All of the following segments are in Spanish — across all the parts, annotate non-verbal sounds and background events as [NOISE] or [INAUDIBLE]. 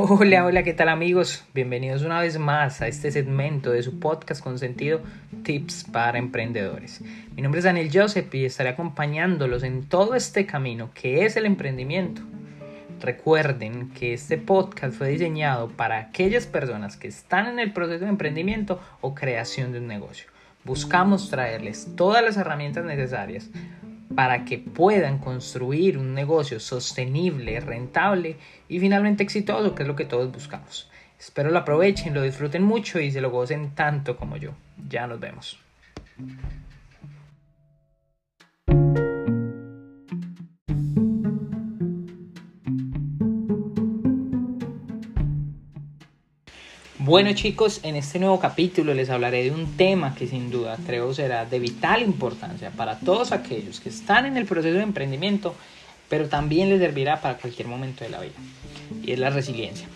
Hola, hola, ¿qué tal amigos? Bienvenidos una vez más a este segmento de su podcast con sentido Tips para Emprendedores. Mi nombre es Daniel Joseph y estaré acompañándolos en todo este camino que es el emprendimiento. Recuerden que este podcast fue diseñado para aquellas personas que están en el proceso de emprendimiento o creación de un negocio. Buscamos traerles todas las herramientas necesarias para que puedan construir un negocio sostenible, rentable y finalmente exitoso, que es lo que todos buscamos. Espero lo aprovechen, lo disfruten mucho y se lo gocen tanto como yo. Ya nos vemos. Bueno chicos, en este nuevo capítulo les hablaré de un tema que sin duda creo será de vital importancia para todos aquellos que están en el proceso de emprendimiento, pero también les servirá para cualquier momento de la vida, y es la resiliencia.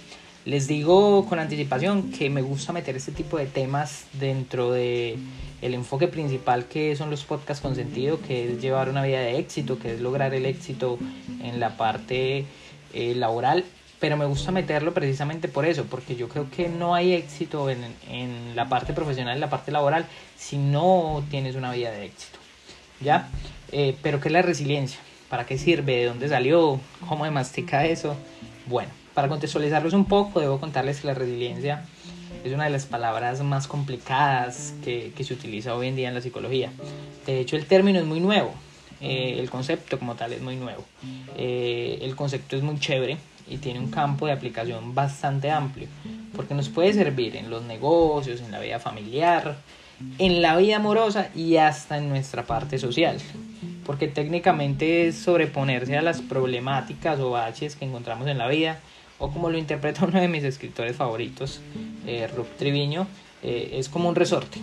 Les digo con anticipación que me gusta meter este tipo de temas dentro de el enfoque principal que son los podcasts con sentido, que es llevar una vida de éxito, que es lograr el éxito en la parte eh, laboral pero me gusta meterlo precisamente por eso, porque yo creo que no hay éxito en, en, la parte profesional, en la parte laboral, si no tienes una vida de éxito. ¿Ya? Eh, pero ¿qué es la resiliencia? ¿Para qué sirve? ¿De dónde salió? ¿Cómo se mastica eso? Bueno, para contextualizarlos un poco, debo contarles que la resiliencia es una de las palabras más complicadas que, que se utiliza hoy en día en la psicología. De hecho, el término es muy nuevo. Eh, el concepto como tal es muy nuevo. Eh, el concepto es muy chévere, y tiene un campo de aplicación bastante amplio, porque nos puede servir en los negocios, en la vida familiar, en la vida amorosa y hasta en nuestra parte social, porque técnicamente es sobreponerse a las problemáticas o baches que encontramos en la vida, o como lo interpreta [LAUGHS] uno de mis escritores favoritos, eh, Rob Triviño, eh, es como un resorte.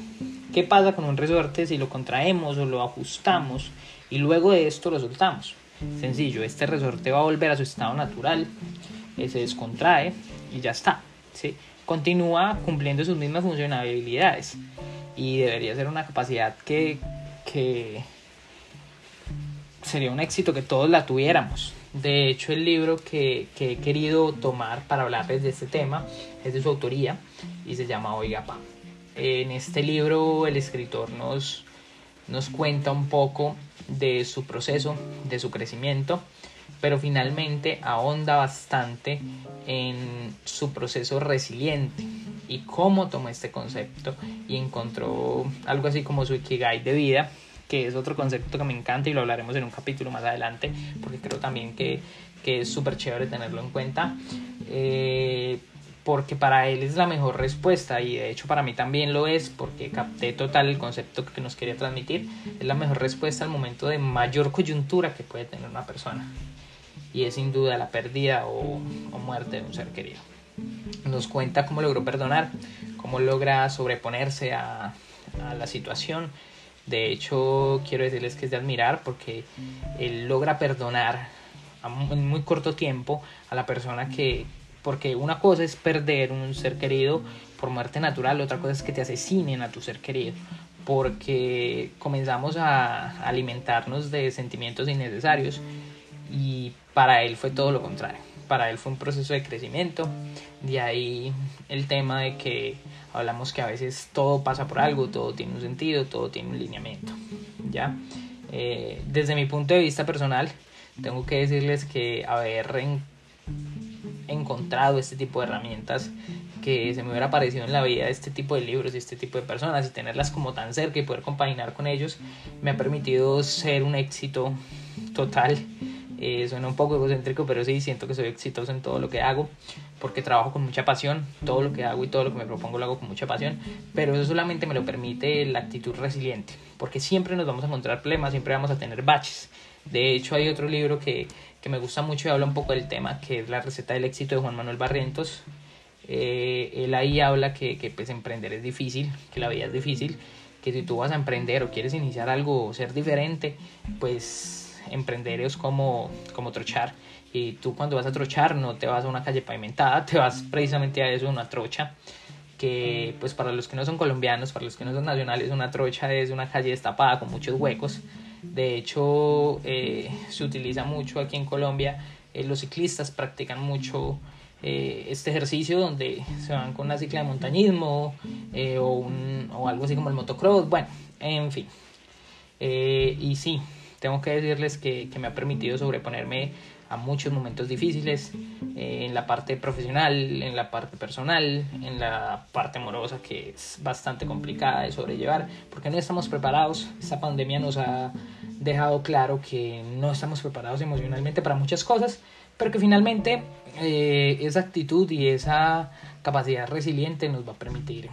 ¿Qué pasa con un resorte si lo contraemos o lo ajustamos y luego de esto lo soltamos? Sencillo, este resorte va a volver a su estado natural, eh, se descontrae y ya está. ¿sí? Continúa cumpliendo sus mismas funcionalidades y debería ser una capacidad que, que sería un éxito que todos la tuviéramos. De hecho, el libro que, que, he querido tomar para hablarles de este tema es de su autoría y se llama Oiga Pa. En este libro el escritor nos, nos cuenta un poco de su proceso, de su crecimiento, pero finalmente ahonda bastante en su proceso resiliente y cómo tomó este concepto y encontró algo así como su ikigai de vida, que es otro concepto que me encanta y lo hablaremos en un capítulo más adelante, porque creo también que, que es súper chévere tenerlo en cuenta. Eh, porque para él es la mejor respuesta y de hecho para mí también lo es porque capté total el concepto que nos quería transmitir. Es la mejor respuesta al momento de mayor coyuntura que puede tener una persona y es sin duda la pérdida o, muerte de un ser querido. Nos cuenta cómo logró perdonar, cómo logra sobreponerse a, a la situación. De hecho, quiero decirles que es de admirar porque él logra perdonar en muy corto tiempo a la persona que, porque una cosa es perder un ser querido por muerte natural, otra cosa es que te asesinen a tu ser querido, porque comenzamos a alimentarnos de sentimientos innecesarios y para él fue todo lo contrario. Para él fue un proceso de crecimiento, de ahí el tema de que hablamos que a veces todo pasa por algo, todo tiene un sentido, todo tiene un lineamiento. ¿ya? Eh, desde mi punto de vista personal, tengo que decirles que haber encontrado este tipo de herramientas que se me hubiera parecido en la vida este tipo de libros y este tipo de personas y tenerlas como tan cerca y poder compaginar con ellos me ha permitido ser un éxito total. Eh, suena un poco egocéntrico, pero sí siento que soy exitoso en todo lo que hago porque trabajo con mucha pasión, todo lo que hago y todo lo que me propongo lo hago con mucha pasión, pero eso solamente me lo permite la actitud resiliente, porque siempre nos vamos a encontrar problemas, siempre vamos a tener baches. De hecho, hay otro libro que, que me gusta mucho y habla un poco del tema, que es la receta del éxito de Juan Manuel Barrientos. Eh, él ahí habla que, que, pues emprender es difícil, que la vida es difícil, que si tú vas a emprender o quieres iniciar algo o ser diferente, pues emprender es como, como trochar. Y tú cuando vas a trochar no te vas a una calle pavimentada, te vas precisamente a eso, una trocha que pues para los que no son colombianos, para los que no son nacionales, una trocha es una calle destapada con muchos huecos de hecho, eh, se utiliza mucho aquí en Colombia. Eh, los ciclistas practican mucho eh, este ejercicio donde se van con una cicla de montañismo o, un, o, algo así como el motocross, bueno, en fin. Y sí, tengo que decirles que, que, me ha permitido sobreponerme a muchos momentos difíciles en la parte profesional, en la parte personal, en la parte amorosa que es bastante complicada de sobrellevar porque no estamos preparados. Esta pandemia nos ha dejado claro que no estamos preparados emocionalmente para muchas cosas, pero que finalmente eh, esa actitud y esa capacidad resiliente nos va a permitir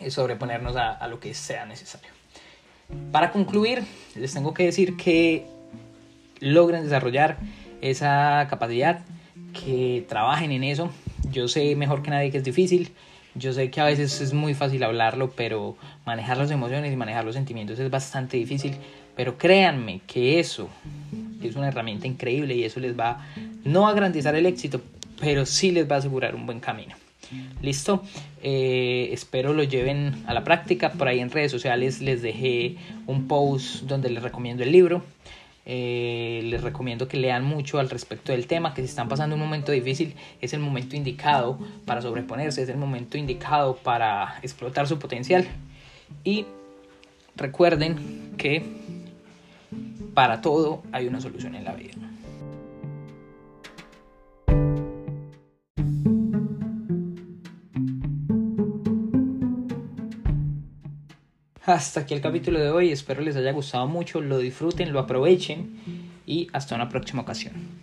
eh, sobreponernos a, a, lo que sea necesario. Para concluir, les tengo que decir que logren desarrollar esa capacidad, que trabajen en eso. Yo sé mejor que nadie que es difícil. Yo sé que a veces es muy fácil hablarlo, pero manejar las emociones y manejar los sentimientos es bastante difícil. Pero créanme que eso es una herramienta increíble y eso les va no a garantizar el éxito, pero sí les va a asegurar un buen camino. Listo, eh, espero lo lleven a la práctica. Por ahí en redes sociales les dejé un post donde les recomiendo el libro. Eh, les recomiendo que lean mucho al respecto del tema, que si están pasando un momento difícil es el momento indicado para sobreponerse, es el momento indicado para explotar su potencial. Y recuerden que para todo hay una solución en la vida. Hasta aquí el capítulo de hoy, espero les haya gustado mucho, lo disfruten, lo aprovechen y hasta una próxima ocasión.